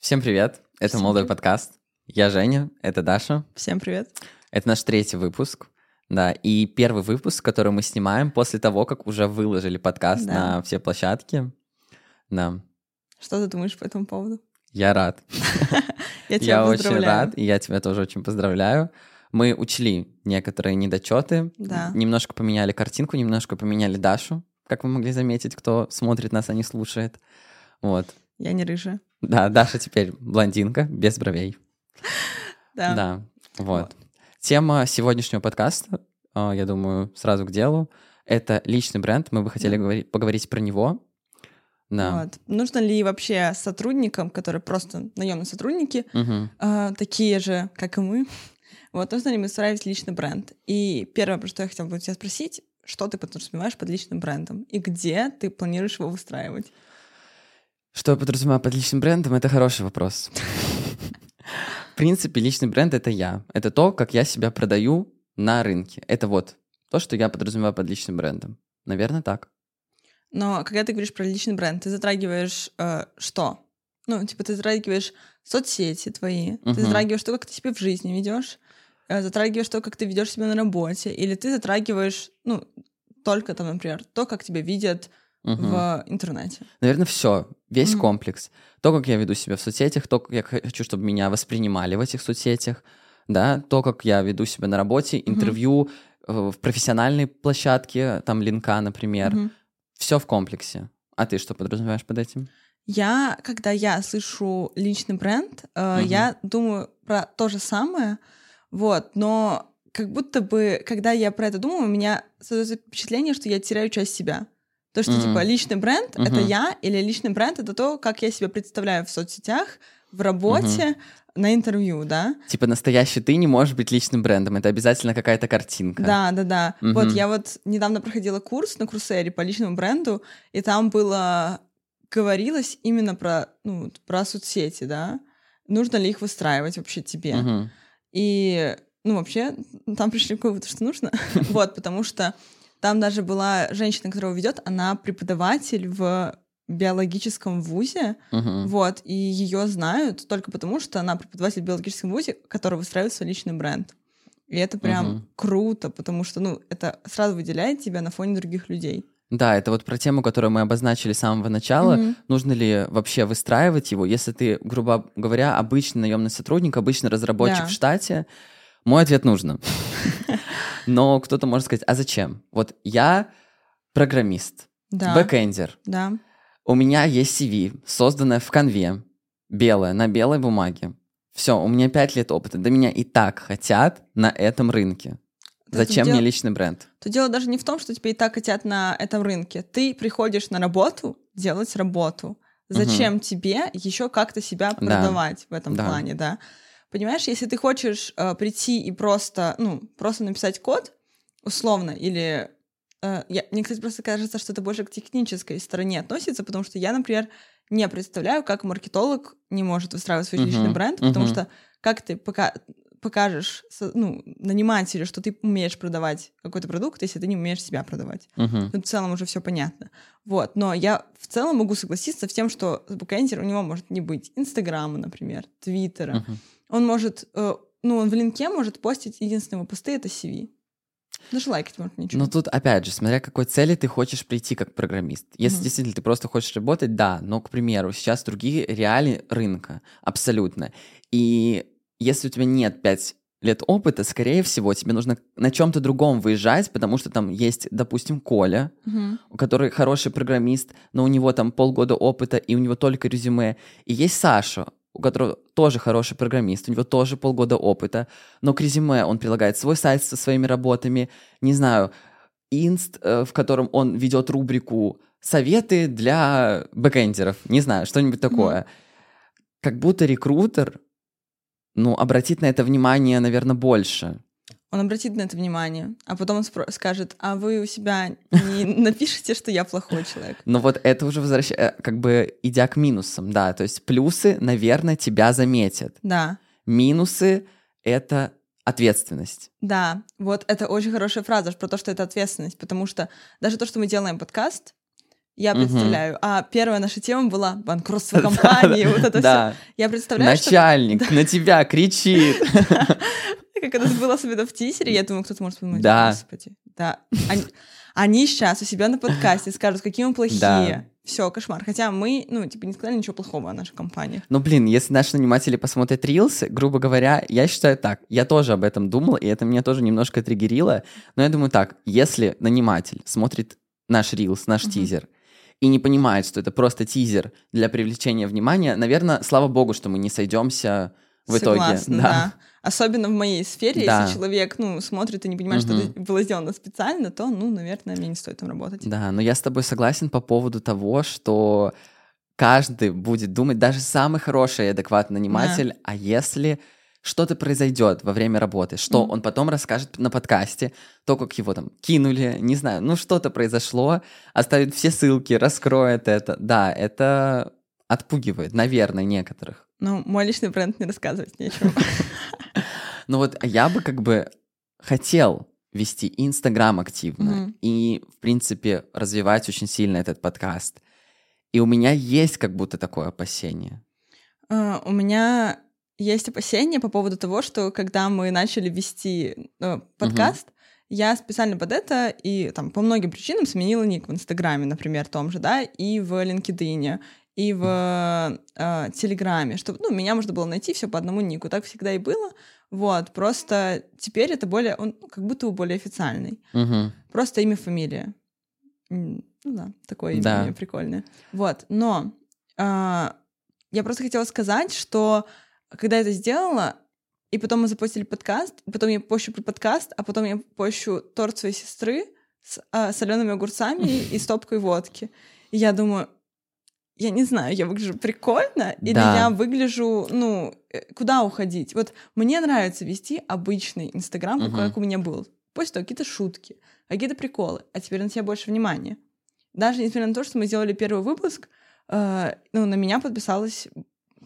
Всем привет, это Всем молодой привет. подкаст. Я Женя, это Даша. Всем привет. Это наш третий выпуск. Да, и первый выпуск, который мы снимаем после того, как уже выложили подкаст Да. на все площадки. Да, Что ты думаешь по этому поводу? я рад. Я тебя очень рад, и я тебя тоже очень поздравляю. Мы учли некоторые недочеты, Да. немножко поменяли картинку, немножко поменяли Дашу, как вы могли заметить, кто смотрит нас, а не слушает. Вот. Я не рыжая. Да, Даша теперь блондинка, без бровей. Да. Да, вот. Тема сегодняшнего подкаста, а, я думаю, сразу к делу, это личный бренд. Мы бы хотели Да. поговорить про него. Да. Вот. Нужно ли вообще сотрудникам, которые просто наемные сотрудники, а, такие же, как и мы, вот, нужно ли им устраивать личный бренд? И первое, про что я хотела бы тебя спросить, что ты подразумеваешь под личным брендом? И где ты планируешь его выстраивать? Что я подразумеваю под личным брендом, это хороший вопрос. В принципе, личный бренд — это я. Это то, как я себя продаю на рынке. Это вот то, что я подразумеваю под личным брендом. Наверное, так. Но когда ты говоришь про личный бренд, ты затрагиваешь э, что? Ну, типа, ты затрагиваешь соцсети твои, Мгм. ты затрагиваешь то, как ты себя в жизни ведешь, э, затрагиваешь то, как ты ведешь себя на работе, или ты затрагиваешь, ну, только там, например, то, как тебя видят Мгм. в интернете. Наверное, все, весь Мгм. комплекс. То, как я веду себя в соцсетях, то, как я хочу, чтобы меня воспринимали в этих соцсетях, да, то, как я веду себя на работе, интервью э, в профессиональной площадке, там линка, например, Мгм. все в комплексе. А ты что подразумеваешь под этим? Я, когда я слышу личный бренд, э, Мгм. я думаю про то же самое, вот, но как будто бы, когда я про это думаю, у меня создается впечатление, что я теряю часть себя. То, что, Мгм. типа, личный бренд — это Мгм. я, или личный бренд — это то, как я себя представляю в соцсетях, в работе, на интервью, да? Типа настоящий ты не можешь быть личным брендом, это обязательно какая-то картинка. Да, да, да. Мгм. Вот я вот недавно проходила курс на Курсере по личному бренду, и там было говорилось именно про, ну, про соцсети, да. Нужно ли их выстраивать вообще тебе? Мгм. И, ну, вообще, там пришли к выводу, что нужно. Вот, потому что там даже была женщина, которая ведет, она преподаватель в биологическом вузе, Мгм. вот, и ее знают только потому, что она преподаватель в биологическом вузе, который выстраивает свой личный бренд. И это прям Мгм. круто, потому что, ну, это сразу выделяет тебя на фоне других людей. Да, это вот про тему, которую мы обозначили с самого начала. Мгм. Нужно ли вообще выстраивать его, если ты, грубо говоря, обычный наемный сотрудник, обычный разработчик Да. в штате? Мой ответ нужно. Но кто-то может сказать, а зачем? Вот я программист, Да, бэкэндер. да. У меня есть CV, созданное в Canva, белое, на белой бумаге. Все, у меня пять лет опыта. Да меня и так хотят на этом рынке. Да Зачем мне дел- личный бренд? То дело даже не в том, что тебя и так хотят на этом рынке. Ты приходишь на работу делать работу. Зачем тебе еще как-то себя продавать в этом Да. плане, да? Понимаешь, если ты хочешь э, прийти и просто, ну, просто написать код, условно, или э, я, мне, кстати, просто кажется, что это больше к технической стороне относится, потому что я, например, не представляю, как маркетолог не может выстраивать свой личный Мгм, бренд, потому мгм. что как ты пока покажешь ну, нанимателю, что ты умеешь продавать какой-то продукт, если ты не умеешь себя продавать. Мгм. Тут в целом уже все понятно. Вот. Но я в целом могу согласиться с тем, что бэкэндер у него может не быть Инстаграма, например, Твиттера. Мгм. Он может, э, ну, он в линке может постить единственные его посты — это CV. Даже лайкать может ничего. Но тут, опять же, смотря к какой цели ты хочешь прийти как программист. Если Мгм. действительно ты просто хочешь работать, да, но, к примеру, сейчас другие реалии рынка, абсолютно. И если у тебя нет 5 лет опыта, скорее всего, тебе нужно на чем-то другом выезжать, потому что там есть, допустим, Коля, Мгм. который хороший программист, но у него там полгода опыта, и у него только резюме. И есть Саша, у которого тоже хороший программист, у него тоже полгода опыта, но к резюме он прилагает свой сайт со своими работами, не знаю, инст, э, в котором он ведет рубрику «Советы для бэкэндеров», не знаю, что-нибудь такое. Как будто рекрутер, ну, обратит на это внимание, наверное, больше. Он обратит на это внимание, а потом он скажет, а вы у себя не напишите, что я плохой человек. Но вот это уже возвращает, как бы идя к минусам, да, то есть плюсы, наверное, тебя заметят. Да, Минусы — это ответственность. да, вот это очень хорошая фраза про то, что это ответственность, потому что даже то, что мы делаем подкаст, Я представляю. А первая наша тема была банкротство компании, вот это все. Я представляю, начальник на тебя кричит. Как это было особенно в тизере, я думаю, кто-то может подумать, Да. господи. Да. Они, они сейчас у себя на подкасте скажут, какие мы плохие. Да. Все, кошмар. Хотя мы, ну, типа, не сказали ничего плохого о нашей компании. Ну, блин, если наши наниматели посмотрят рилсы, грубо говоря, я считаю так. Я тоже об этом думал, и это меня тоже немножко триггерило. Но я думаю так, если наниматель смотрит наш рилс, наш Мгм. тизер, и не понимает, что это просто тизер для привлечения внимания, наверное, слава богу, что мы не сойдемся в Согласна, итоге. да. Особенно в моей сфере, Да. если человек, ну, смотрит и не понимает, что Мгм. это было сделано специально, то, ну, наверное, мне не стоит там работать. Да, но я с тобой согласен по поводу того, что каждый будет думать, даже самый хороший и адекватный наниматель, а если что-то произойдет во время работы, что Мгм. он потом расскажет на подкасте, то, как его там кинули, не знаю, ну что-то произошло, оставит все ссылки, раскроет это. Да, это отпугивает, наверное, некоторых. Ну, мой личный бренд не рассказывать нечего. Ну вот я бы как бы хотел вести Инстаграм активно, Мгм. и, в принципе, развивать очень сильно этот подкаст. И у меня есть как будто такое опасение. А, У меня есть опасения по поводу того, что когда мы начали вести э, подкаст, я специально под это и там по многим причинам сменила ник в Инстаграме, например, том же, да, и в LinkedIn, и в э, Телеграме, чтобы, ну, меня можно было найти все по одному нику. Так всегда и было. Вот, просто теперь это более, он как будто бы более официальный. Мгм. Просто имя, фамилия. Ну да, такое имя Да. прикольное. Вот, но а, я просто хотела сказать, что когда я это сделала, и потом мы запустили подкаст, потом я пощу про подкаст, а потом я пощу торт своей сестры с солеными огурцами и стопкой водки. И я думаю, я не знаю, я выгляжу прикольно, или Да. я выгляжу, ну, э, куда уходить? Вот мне нравится вести обычный Инстаграм, Мгм. как у меня был. Пусть то какие-то шутки, какие-то приколы, а теперь на тебя больше внимания. Даже несмотря на то, что мы сделали первый выпуск, э, ну, на меня подписалась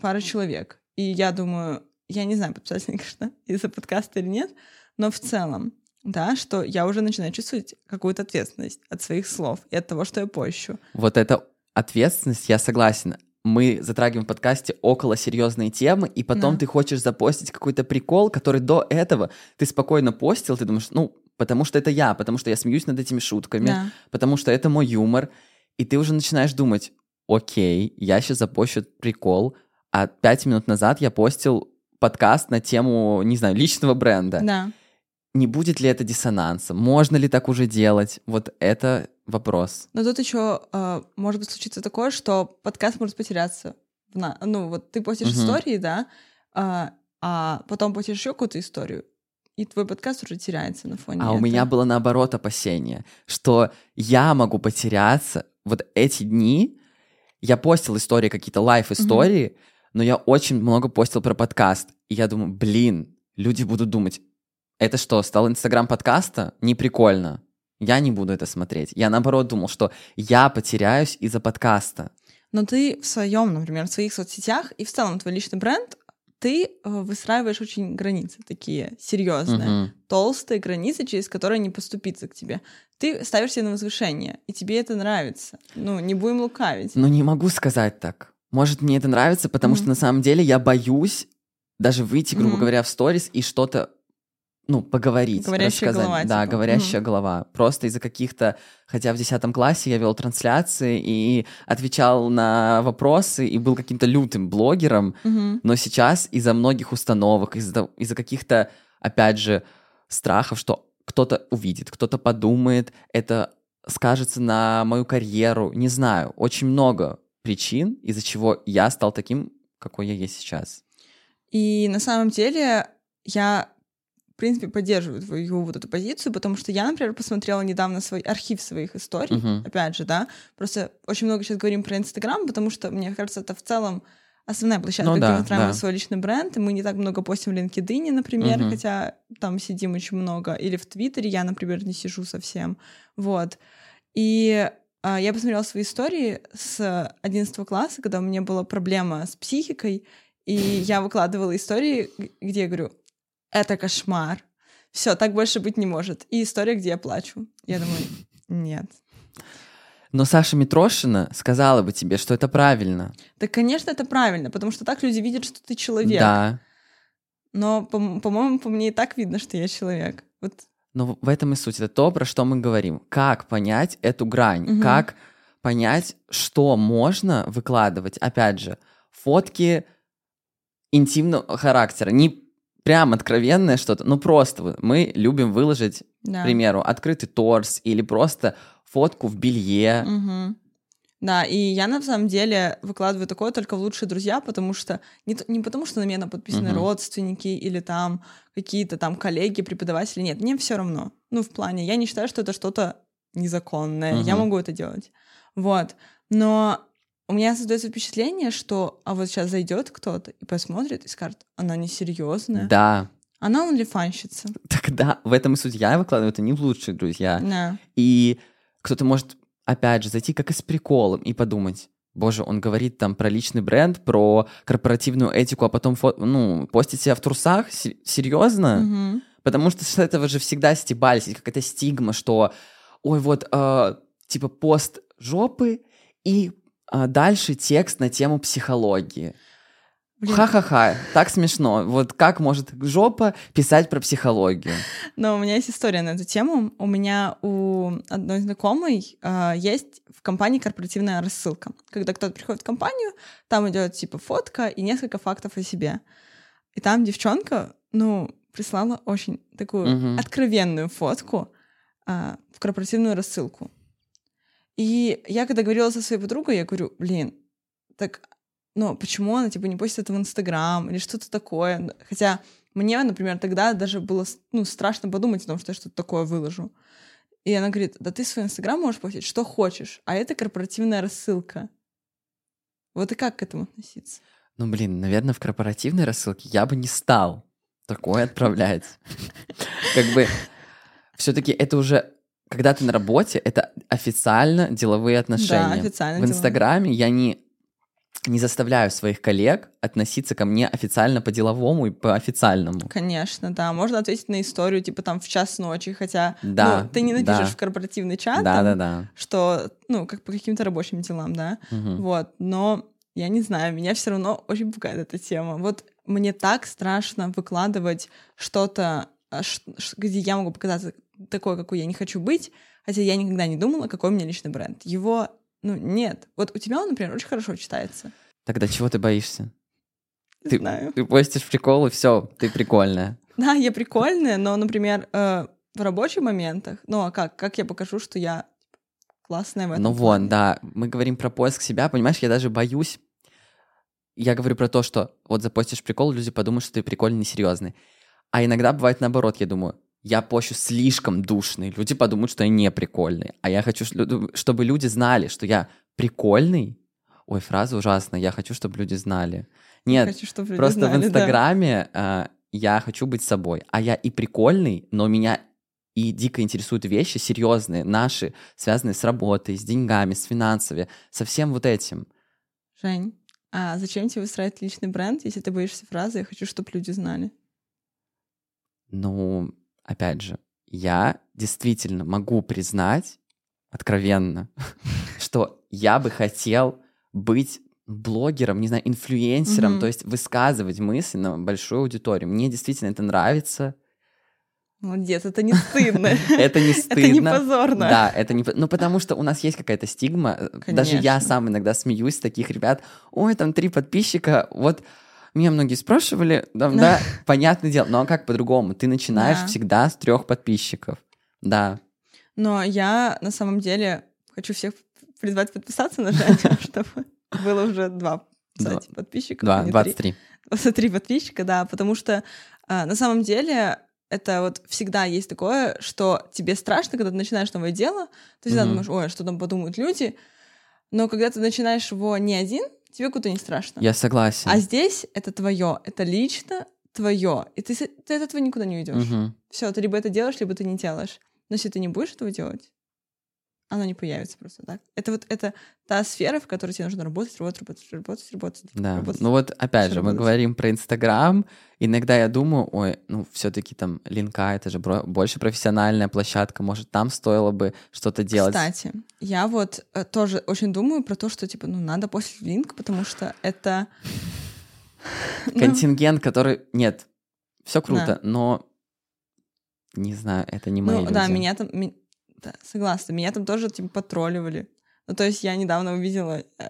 пара человек. И я думаю, я не знаю, подписались они, конечно, из-за подкаста или нет, но в целом, да, что я уже начинаю чувствовать какую-то ответственность от своих слов и от того, что я пощу. Вот эта ответственность, я согласен. Мы затрагиваем в подкасте около серьезные темы, и потом Да. ты хочешь запостить какой-то прикол, который до этого ты спокойно постил, ты думаешь, ну, потому что это я, потому что я смеюсь над этими шутками, Да. потому что это мой юмор, и ты уже начинаешь думать, окей, я сейчас запущу прикол, а пять минут назад я постил подкаст на тему, не знаю, личного бренда. Да. Не будет ли это диссонансом? Можно ли так уже делать? Вот это вопрос. Но тут еще может быть случиться такое, что подкаст может потеряться. на- Ну, вот ты постишь Мгм. истории, да, а, а потом постишь еще какую-то историю, и твой подкаст уже теряется на фоне А у этого. меня было наоборот опасение, что я могу потеряться. Вот эти дни я постил истории, какие-то лайф-истории, но я очень много постил про подкаст. И я думаю, блин, люди будут думать, это что, стал инстаграм подкаста? Не прикольно. Я не буду это смотреть. Я наоборот думал, что я потеряюсь из-за подкаста. Но ты в своем, например, в своих соцсетях и в целом твой личный бренд, ты э, выстраиваешь очень границы такие серьезные, Мгм. толстые границы, через которые не поступиться к тебе. Ты ставишь себя на возвышение, и тебе это нравится. Ну, не будем лукавить. Ну, не могу сказать так. Может, мне это нравится, потому Мгм. что на самом деле я боюсь даже выйти, грубо Мгм. говоря, в сторис и что-то, ну, поговорить, Говорящая рассказать. голова, Да, типа. говорящая голова. Просто из-за каких-то... Хотя в 10 классе я вел трансляции и отвечал на вопросы, и был каким-то лютым блогером, Мгм. но сейчас из-за многих установок, из-за из каких-то, опять же, страхов, что кто-то увидит, кто-то подумает, это скажется на мою карьеру, не знаю, очень много причин, из-за чего я стал таким, какой я есть сейчас. И на самом деле я, в принципе, поддерживаю твою вот эту позицию, потому что я, например, посмотрела недавно свой архив своих историй, Мгм. опять же, да, просто очень много сейчас говорим про Инстаграм, потому что, мне кажется, это в целом основная площадка, Ну где да, мы выстраиваем да. свой личный бренд, и мы не так много постим в LinkedIn, например, Мгм. хотя там сидим очень много, или в Твиттере я, например, не сижу совсем, вот. И а, я посмотрела свои истории с 11 класса, когда у меня была проблема с психикой, и я выкладывала истории, где я говорю, это кошмар, все, так больше быть не может. И история, где я плачу. Я думаю, нет. Но Саша Митрошина сказала бы тебе, что это правильно. Так, конечно, это правильно, потому что так люди видят, что ты человек. Да. Но, по- по-моему, по мне и так видно, что я человек. Вот Но в этом и суть. Это то, про что мы говорим. Как понять эту грань? Мгм. Как понять, что можно выкладывать? Опять же, фотки интимного характера. Не прям откровенное что-то, но просто мы любим выложить, да. к примеру, открытый торс или просто фотку в белье. Мгм. Да, и я на самом деле выкладываю такое только в лучшие друзья, потому что не, не потому, что на меня подписаны Мгм. родственники или там какие-то там коллеги, преподаватели. Нет, мне все равно. Ну, в плане, я не считаю, что это что-то незаконное. Я Мгм. могу это делать. Вот. Но у меня создается впечатление, что а вот сейчас зайдет кто-то и посмотрит и скажет, она несерьезная. Да. Она онлифанщица. Тогда в этом и суть. Я выкладываю это не в лучшие друзья. Да. И кто-то может, опять же, зайти как и с приколом и подумать, боже, он говорит там про личный бренд, про корпоративную этику, а потом фо- ну, постить себя в трусах? Се- Серьезно? Мгм. Потому что с этого же всегда стебались, есть какая-то стигма, что, ой, вот, э, типа, пост жопы и дальше текст на тему психологии. Ха-ха-ха, так смешно. Вот как может жопа писать про психологию? Но у меня есть история на эту тему. У меня у одной знакомой а, есть в компании корпоративная рассылка. Когда кто-то приходит в компанию, там идет типа фотка и несколько фактов о себе. И там девчонка, ну, прислала очень такую Мгм. откровенную фотку а, в корпоративную рассылку. И я когда говорила со своей подругой, я говорю, блин, так, ну, почему она, типа, не постит это в Инстаграм или что-то такое? Хотя мне, например, тогда даже было, ну, страшно подумать о том, что я что-то такое выложу. И она говорит, да ты свой Инстаграм можешь постить, что хочешь, а это корпоративная рассылка. Вот и как к этому относиться? Ну, блин, наверное, в корпоративной рассылке я бы не стал такое отправлять. Как бы все-таки это уже, когда ты на работе, это официально деловые отношения. Да, официально. В деловые. Инстаграме я не, не заставляю своих коллег относиться ко мне официально по-деловому и по-официальному. Конечно, да. Можно ответить на историю, типа, там, в час ночи, хотя Да, ну, ты не напишешь да. в корпоративный чат, там, Да-да-да. что, ну, как по каким-то рабочим делам, да. Мгм. Вот, но я не знаю, меня все равно очень пугает эта тема. Вот мне так страшно выкладывать что-то, а, где я могу показаться такой, какой я не хочу быть, хотя я никогда не думала, какой у меня личный бренд. Его, ну, нет. Вот у тебя он, например, очень хорошо читается. Тогда чего ты боишься? Не Ты- знаю. Ты постишь приколы, все, ты прикольная. Да, я прикольная, но, например, э, в рабочих моментах, ну, а как? Как я покажу, что я классная в этом Ну вон, да, мы говорим про поиск себя, понимаешь, я даже боюсь. Я говорю про то, что вот запостишь прикол, люди подумают, что ты прикольный, несерьезный. А иногда бывает наоборот, я думаю, я пощу слишком душный, люди подумают, что я не прикольный. А я хочу, чтобы люди знали, что я прикольный. Ой, фраза ужасная, я хочу, чтобы люди знали. Нет, Хочу, чтобы люди Просто знали, в да. Инстаграме а, я хочу быть собой, а я и прикольный, но меня и дико интересуют вещи серьезные, наши, связанные с работой, с деньгами, с финансами, со всем вот этим. Жень, а зачем тебе выстраивать личный бренд, если ты боишься фразы «я хочу, чтобы люди знали»? Ну, опять же, я действительно могу признать откровенно, что я бы хотел быть блогером, не знаю, инфлюенсером, Мгм. то есть высказывать мысли на большую аудиторию. Мне действительно это нравится. Молодец, это не стыдно. Это не Это не стыдно. позорно. Да, это не... Ну, потому что у нас есть какая-то стигма. Даже я сам иногда смеюсь таких ребят. Ой, там три подписчика. Вот меня многие спрашивали, там, да, понятное дело. Но а как по-другому? Ты начинаешь Да. всегда с трех подписчиков. Да. Но я на самом деле хочу всех призвать подписаться на Женю, чтобы было уже два кстати, подписчика. Два, а не три. 23. 23 подписчика, да, потому что а, на самом деле это вот всегда есть такое, что тебе страшно, когда ты начинаешь новое дело, ты всегда думаешь, ой, а что там подумают люди, но когда ты начинаешь его не один, тебе куда не страшно. Я согласен. А здесь это твое, это лично твое, и ты, ты от этого никуда не уйдешь. Мгм. Все, ты либо это делаешь, либо ты не делаешь. Но если ты не будешь этого делать, оно не появится просто так. Это вот это та сфера, в которой тебе нужно работать, работать, работать, работать, работать. Да. работать. Ну вот опять же, мы работать. говорим про Инстаграм. Иногда я думаю, ой, ну все-таки там линка, это же больше профессиональная площадка, может там стоило бы что-то делать. Кстати, я вот э, тоже очень думаю про то, что типа, ну, надо после линк, потому что это... ну, Контингент, который... Нет, все круто, но не знаю, это не мои Ну, да, меня там... да, согласна, меня там тоже, типа, потролливали. Ну, то есть я недавно увидела э,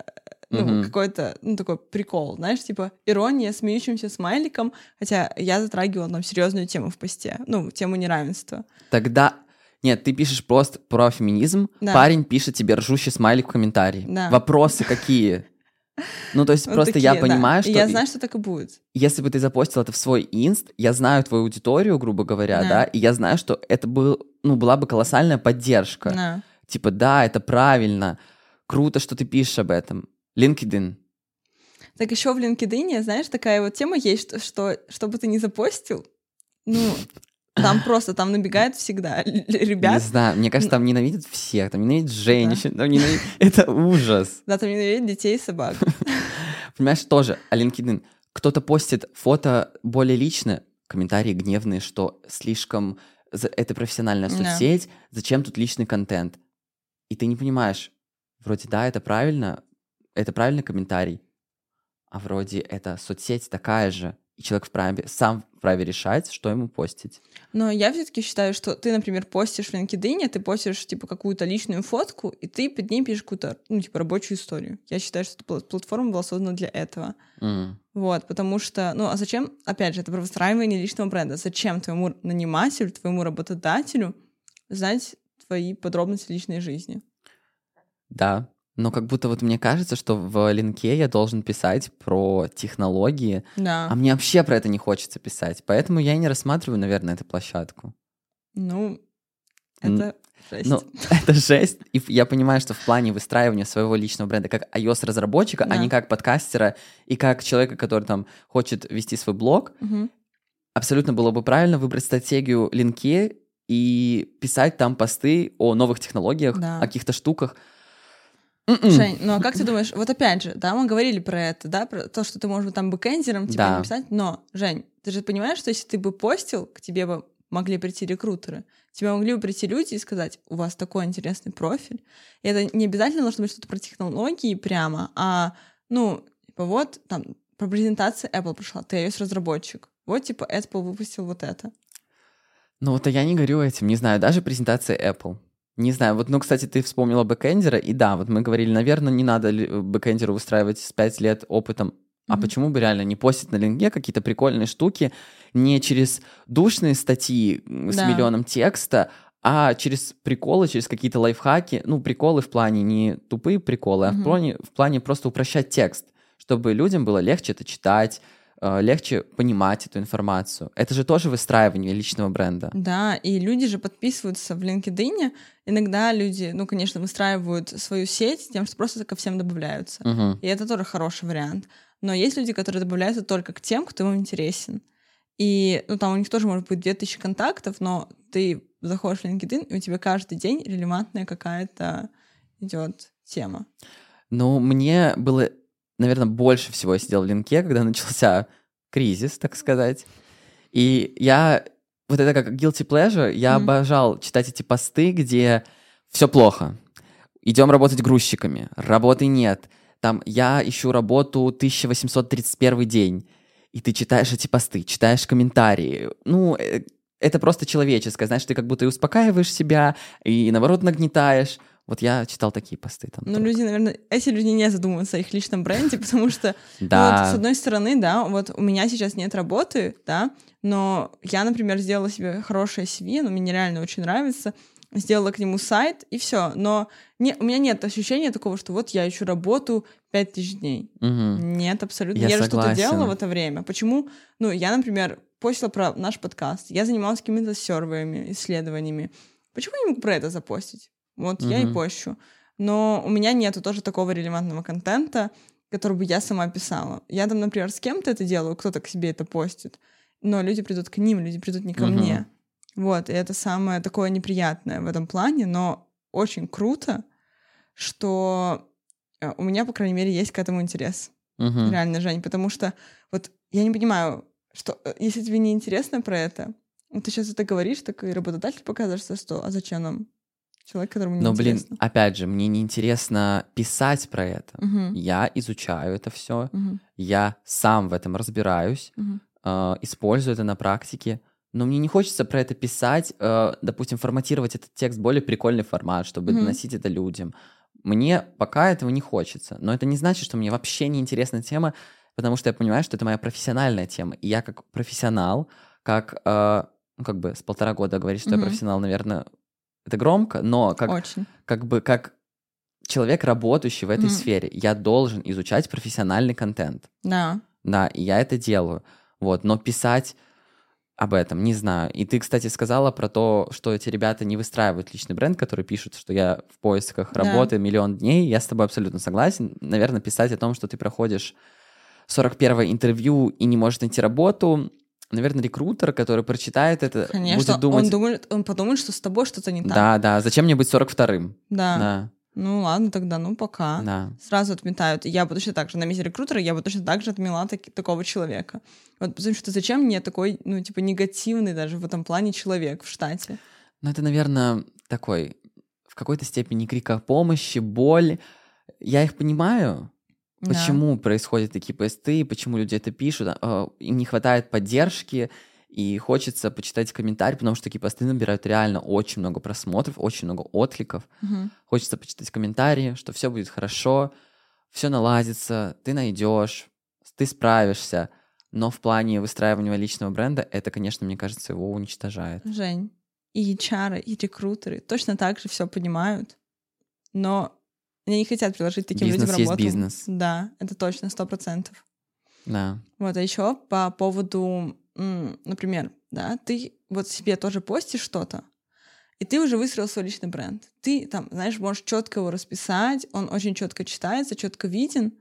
ну, Мгм. какой-то, ну, такой прикол, знаешь, типа, ирония смеющимся смайликом, хотя я затрагивала там серьезную тему в посте, ну, тему неравенства. Тогда... Нет, ты пишешь просто про феминизм, Да. парень пишет тебе ржущий смайлик в комментарии. Да. Вопросы какие? Ну, то есть Вот просто я такие, да. понимаю, И что... я знаю, что так и будет. если бы ты запостил это в свой инст, я знаю твою аудиторию, грубо говоря, Да. да, и я знаю, что это был, ну, была бы колоссальная поддержка. Да. Типа, да, это правильно, круто, что ты пишешь об этом. LinkedIn. Так еще в LinkedIn, знаешь, такая вот тема есть, что, что что бы ты ни запостил, ну, там просто, там набегает всегда л- Не ребят, знаю, мне кажется, там ненавидят всех, там ненавидят женщин, там ненавидят... Это ужас. да, там ненавидят детей и собак. Понимаешь, тоже, а LinkedIn, кто-то постит фото более личное, комментарии гневные, что слишком... Это профессиональная Да. соцсеть, зачем тут личный контент? И ты не понимаешь, вроде да, это правильно, это правильный комментарий, а вроде это соцсеть такая же, и человек вправе, сам вправе решать, что ему постить. Но я все-таки считаю, что ты, например, постишь в LinkedIn, ты постишь, типа, какую-то личную фотку, и ты под ней пишешь какую-то, ну, типа, рабочую историю. Я считаю, что эта пла- платформа была создана для этого. М. Вот, потому что, ну, а зачем, опять же, это про выстраивание личного бренда. Зачем твоему нанимателю, твоему работодателю знать твои подробности личной жизни? Да, но как будто вот мне кажется, что в линке я должен писать про технологии, Да. а мне вообще про это не хочется писать, поэтому я и не рассматриваю, наверное, эту площадку. Ну, это жесть. Ну, это жесть. И я понимаю, что в плане выстраивания своего личного бренда как iOS-разработчика, а Да. не как подкастера и как человека, который там хочет вести свой блог, Мгм. абсолютно было бы правильно выбрать стратегию линке и писать там посты о новых технологиях, Да. о каких-то штуках. Жень, ну а как ты думаешь, вот опять же, да, мы говорили про это, да, про то, что ты можешь быть там бэкэндером, типа, Да. написать, но, Жень, ты же понимаешь, что если ты бы постил, к тебе бы могли прийти рекрутеры, тебе могли бы прийти люди и сказать, у вас такой интересный профиль. И это не обязательно должно быть что-то про технологии прямо, а, ну, типа, вот, там, про презентацию Apple пришла, ты iOS-разработчик. Вот, типа, Apple выпустил вот это. Ну вот я не говорю этим, не знаю, даже презентация Apple. Не знаю, вот, ну, кстати, ты вспомнила бэкэндера, и да, вот мы говорили, наверное, не надо э, бэкэндеру устраивать с 5 лет опытом. А Мгм. почему бы реально не постить на линке какие-то прикольные штуки не через душные статьи с Да. миллионом текста, а через приколы, через какие-то лайфхаки. Ну, приколы в плане не тупые приколы, а в плане, в плане просто упрощать текст, чтобы людям было легче это читать, легче понимать эту информацию. Это же тоже выстраивание личного бренда. Да, и люди же подписываются в LinkedIn. Иногда люди, ну, конечно, выстраивают свою сеть тем, что просто ко всем добавляются. Мгм. И это тоже хороший вариант. Но есть люди, которые добавляются только к тем, кто им интересен. И, ну, там у них тоже может быть 2000 контактов, но ты заходишь в LinkedIn, и у тебя каждый день релевантная какая-то идет тема. Ну, мне было, наверное, больше всего я сидел в линке, когда начался кризис, так сказать. И я, вот это как guilty pleasure, я Мгм. обожал читать эти посты, где все плохо. Идем работать грузчиками, работы нет. Там я ищу работу 1831 день. И ты читаешь эти посты, читаешь комментарии. Ну, э, это просто человеческое. Знаешь, ты как будто и успокаиваешь себя, и наоборот нагнетаешь. Вот я читал такие посты там. Ну, люди, наверное, эти люди не задумываются о их личном бренде, потому что Ну, Да. вот, с одной стороны, да, вот у меня сейчас нет работы, да, но я, например, сделала себе хорошее CV, оно мне нереально очень нравится, сделала к нему сайт, и все. Но не, у меня нет ощущения такого, что вот я ищу работу 5000 дней. Мгм. Нет, абсолютно. Я Я, же что-то делала в это время. Почему? Ну, я, например, постила про наш подкаст, я занималась какими-то сервами, исследованиями. Почему я не могу про это запостить? Вот я и пощу. Но у меня нету тоже такого релевантного контента, который бы я сама писала. Я там, например, с кем-то это делаю, кто-то к себе это постит, но люди придут к ним, люди придут не ко Мгм. мне. Вот, и это самое такое неприятное в этом плане, но очень круто, что э, у меня, по крайней мере, есть к этому интерес. Мгм. Реально, Жень, потому что вот я не понимаю, что э, если тебе не интересно про это, ну, ты сейчас это говоришь, так и работодатель покажется, что а зачем нам человек, которому не Но, блин, интересно. опять же, мне не интересно писать про это. Мгм, Я изучаю это все, мгм, я сам в этом разбираюсь, мгм. э, использую это на практике. Но мне не хочется про это писать, э, допустим, форматировать этот текст в более прикольный формат, чтобы Мгм. доносить это людям. Мне пока этого не хочется. Но это не значит, что мне вообще не интересна тема, потому что я понимаю, что это моя профессиональная тема. И я как профессионал, как, э, ну, как бы с полтора года говорить, что я Мгм. профессионал, наверное, это громко, но как, Очень. как бы как человек, работающий в этой Мгм. сфере, я должен изучать профессиональный контент. Да. Да, и я это делаю. Вот, но писать об этом, не знаю. И ты, кстати, сказала про то, что эти ребята не выстраивают личный бренд, которые пишут, что я в поисках Да. работы миллион дней. Я с тобой абсолютно согласен. Наверное, писать о том, что ты проходишь 41 интервью и не можешь найти работу, наверное, рекрутер, который прочитает это, Конечно, будет думать... он думает, он подумает, что с тобой что-то не так. Да, да, зачем мне быть 42-м? Да. Да, Ну ладно, тогда, ну пока. да. Сразу отметают. Я бы точно так же на месте рекрутера, я бы точно так же отмела таки- такого человека. Вот потому что зачем мне такой, ну, типа, негативный даже в этом плане человек в штате? Ну, это, наверное, такой в какой-то степени крик о помощи, боль. Я их понимаю, Да. почему происходят такие посты, почему люди это пишут. а, Им не хватает поддержки, и хочется почитать комментарии, потому что такие посты набирают реально очень много просмотров, очень много откликов. Мгм. Хочется почитать комментарии, что все будет хорошо, все наладится, ты найдешь, ты справишься. Но в плане выстраивания личного бренда это, конечно, мне кажется, его уничтожает. Жень, и HR, и рекрутеры точно так же все понимают, но они не хотят предложить таким Бизнес людям есть работу. бизнес. Да, это точно, сто процентов. Да. Вот, а еще по поводу, например, да, ты вот себе тоже постишь что-то, и ты уже выстроил свой личный бренд. Ты там, знаешь, можешь четко его расписать, он очень четко читается, четко виден,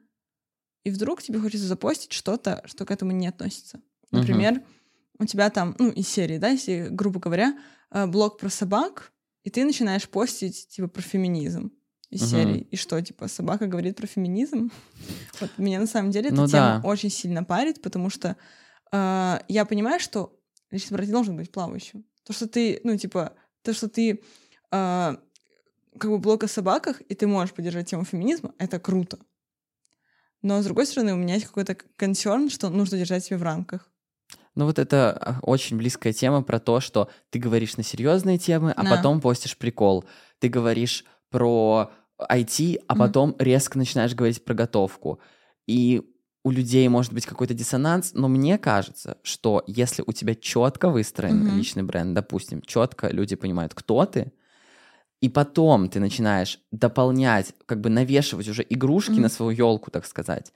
и вдруг тебе хочется запостить что-то, что к этому не относится. Например, у тебя там, ну, из серии, да, если, грубо говоря, э, блог про собак, и ты начинаешь постить, типа, про феминизм из Мгм. серии. И что, типа, собака говорит про феминизм? Вот меня на самом деле эта Ну тема да. очень сильно парит, потому что э, я понимаю, что личный не должен быть плавающим. То, что ты, ну, типа, то, что ты э, как бы блог о собаках, и ты можешь поддержать тему феминизма, это круто. Но, с другой стороны, у меня есть какой-то консерн, что нужно держать себя в рамках. Ну вот это а, очень близкая тема про то, что ты говоришь на серьезные темы, а Да. потом постишь прикол. Ты говоришь про IT, а потом резко начинаешь говорить про готовку. И у людей может быть какой-то диссонанс, но мне кажется, что если у тебя четко выстроен Мгм. личный бренд, допустим, четко люди понимают, кто ты, и потом ты начинаешь дополнять, как бы навешивать уже игрушки Мгм. на свою елку, так сказать,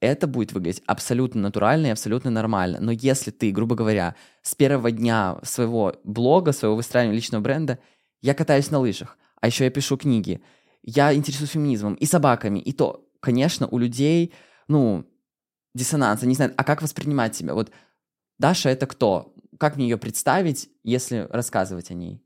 это будет выглядеть абсолютно натурально и абсолютно нормально. Но если ты, грубо говоря, с первого дня своего блога, своего выстраивания личного бренда, я катаюсь на лыжах, а еще я пишу книги, я интересуюсь феминизмом и собаками, и то, конечно, у людей, ну, диссонанс, они знают, а как воспринимать себя? Вот Даша — это кто? Как мне ее представить, если рассказывать о ней?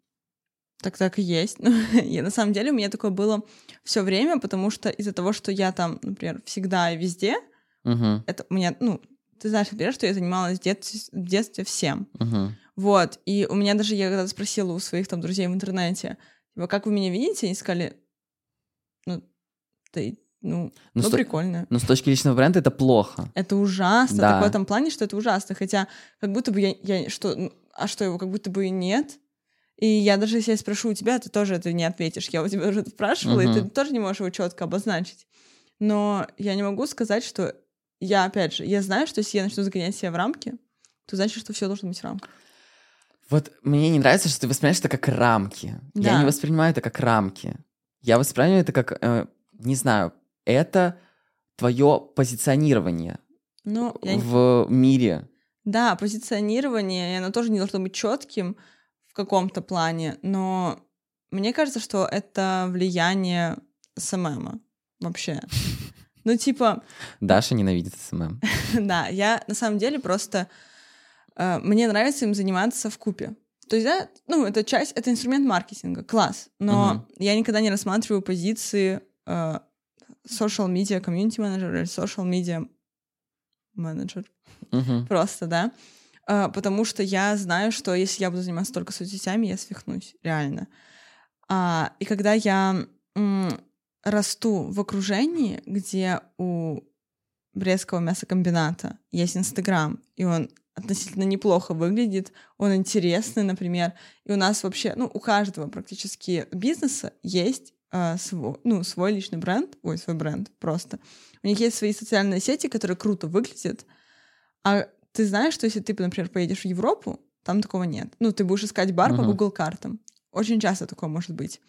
Так так и есть. Я, на самом деле у меня такое было все время, потому что из-за того, что я там, например, всегда и везде, Угу, это у меня, ну, ты знаешь, например, что я занималась в детстве, в детстве всем. угу. Вот, и у меня даже, я когда спросила у своих там друзей в интернете, типа, как вы меня видите, они сказали, ты, ну, Ну, ну, прикольно. Но с точки личного бренда это плохо. Это ужасно, Да. так в этом плане, что это ужасно. Хотя как будто бы я, я что, ну, а что его как будто бы и нет. И я даже если я спрошу у тебя, ты тоже это не ответишь. Я у тебя уже спрашивала, и ты тоже не можешь его четко обозначить. Но я не могу сказать, что я, опять же, я знаю, что если я начну загонять себя в рамки, то значит, что все должно быть в рамках. Вот мне не нравится, что ты воспринимаешь это как рамки. Я Да. не воспринимаю это как рамки. Я воспринимаю это как, э, не знаю, это твое позиционирование Ну, я в мире. Да, позиционирование, и оно тоже не должно быть четким в каком-то плане, но мне кажется, что это влияние СММа вообще. Ну, типа, Даша ненавидит СММ. да, я на самом деле просто... э, мне нравится им заниматься в купе. То есть, да, ну, это часть, это инструмент маркетинга, класс. Но я никогда не рассматриваю позиции social media community manager или social media менеджер. Мгм. Просто, да. А, потому что я знаю, что если я буду заниматься только соцсетями, я свихнусь, реально. А, и когда я м, расту в окружении, где у Брестского мясокомбината есть Инстаграм, и он относительно неплохо выглядит, он интересный, например, и у нас вообще, ну, у каждого практически бизнеса есть а, свой, ну, свой личный бренд, ой, свой бренд просто. У них есть свои социальные сети, которые круто выглядят, а ты знаешь, что если ты, например, поедешь в Европу, там такого нет. Ну, ты будешь искать бар по Мгм. Google картам. Очень часто такое может быть.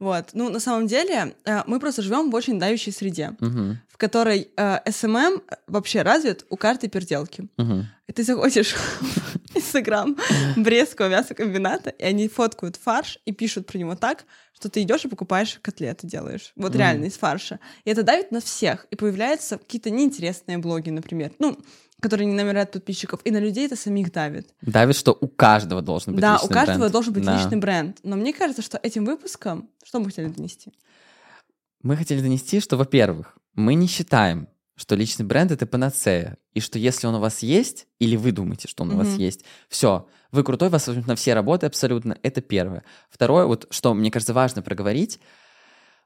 Вот. Ну, на самом деле, э, мы просто живем в очень давящей среде, Мгм. в которой э, SMM вообще развит у карты перделки. Мгм. И ты заходишь Инстаграм Брестского мясокомбината, и они фоткают фарш и пишут про него так, что ты идешь и покупаешь котлеты делаешь. Вот Мгм. реально из фарша. И это давит на всех. И появляются какие-то неинтересные блоги, например, ну, которые не набирают подписчиков. И на людей это самих давит. Давит, что у каждого должен быть да, личный у каждого бренд. должен быть Да. личный бренд. Но мне кажется, что этим выпуском... Что мы хотели донести? Мы хотели донести, что, во-первых, мы не считаем, что личный бренд — это панацея, и что если он у вас есть, или вы думаете, что он у вас есть, все, вы крутой, вас возьмут на все работы абсолютно, это первое. Второе, вот что, мне кажется, важно проговорить,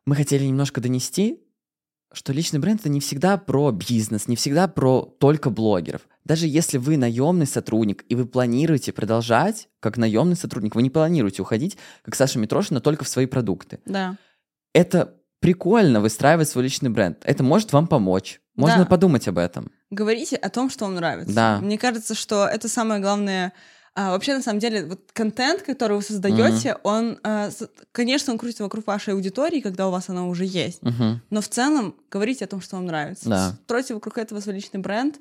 мы хотели немножко донести, что личный бренд это не всегда про бизнес, не всегда про только блогеров. Даже если вы наемный сотрудник и вы планируете продолжать как наемный сотрудник, вы не планируете уходить, как Саша Митрошина, только в свои продукты. Да. Это прикольно выстраивать свой личный бренд. Это может вам помочь. Можно Да. подумать об этом. Говорите о том, что вам нравится. Да. Мне кажется, что это самое главное. А, вообще, на самом деле, вот контент, который вы создаете, он, а, с- конечно, он крутится вокруг вашей аудитории, когда у вас она уже есть. Мгм. Но в целом говорите о том, что вам нравится. Да. Стройте вокруг этого свой личный бренд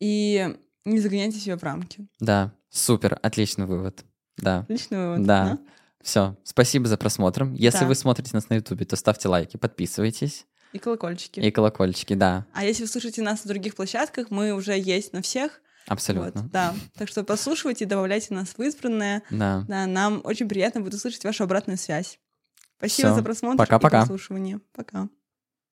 и не загоняйте себя в рамки. Да, супер, отличный вывод. Да. Личный вывод. Да. Все, спасибо за просмотр. Если Да. вы смотрите нас на Ютубе, то ставьте лайки, подписывайтесь. И колокольчики. И колокольчики, да, А если вы слушаете нас на других площадках, мы уже есть на всех. абсолютно. Вот, да. Так что послушивайте, добавляйте нас в избранное. Да. Да, нам очень приятно будет услышать вашу обратную связь. Спасибо Всё. за просмотр Пока-пока. и прослушивание. Пока.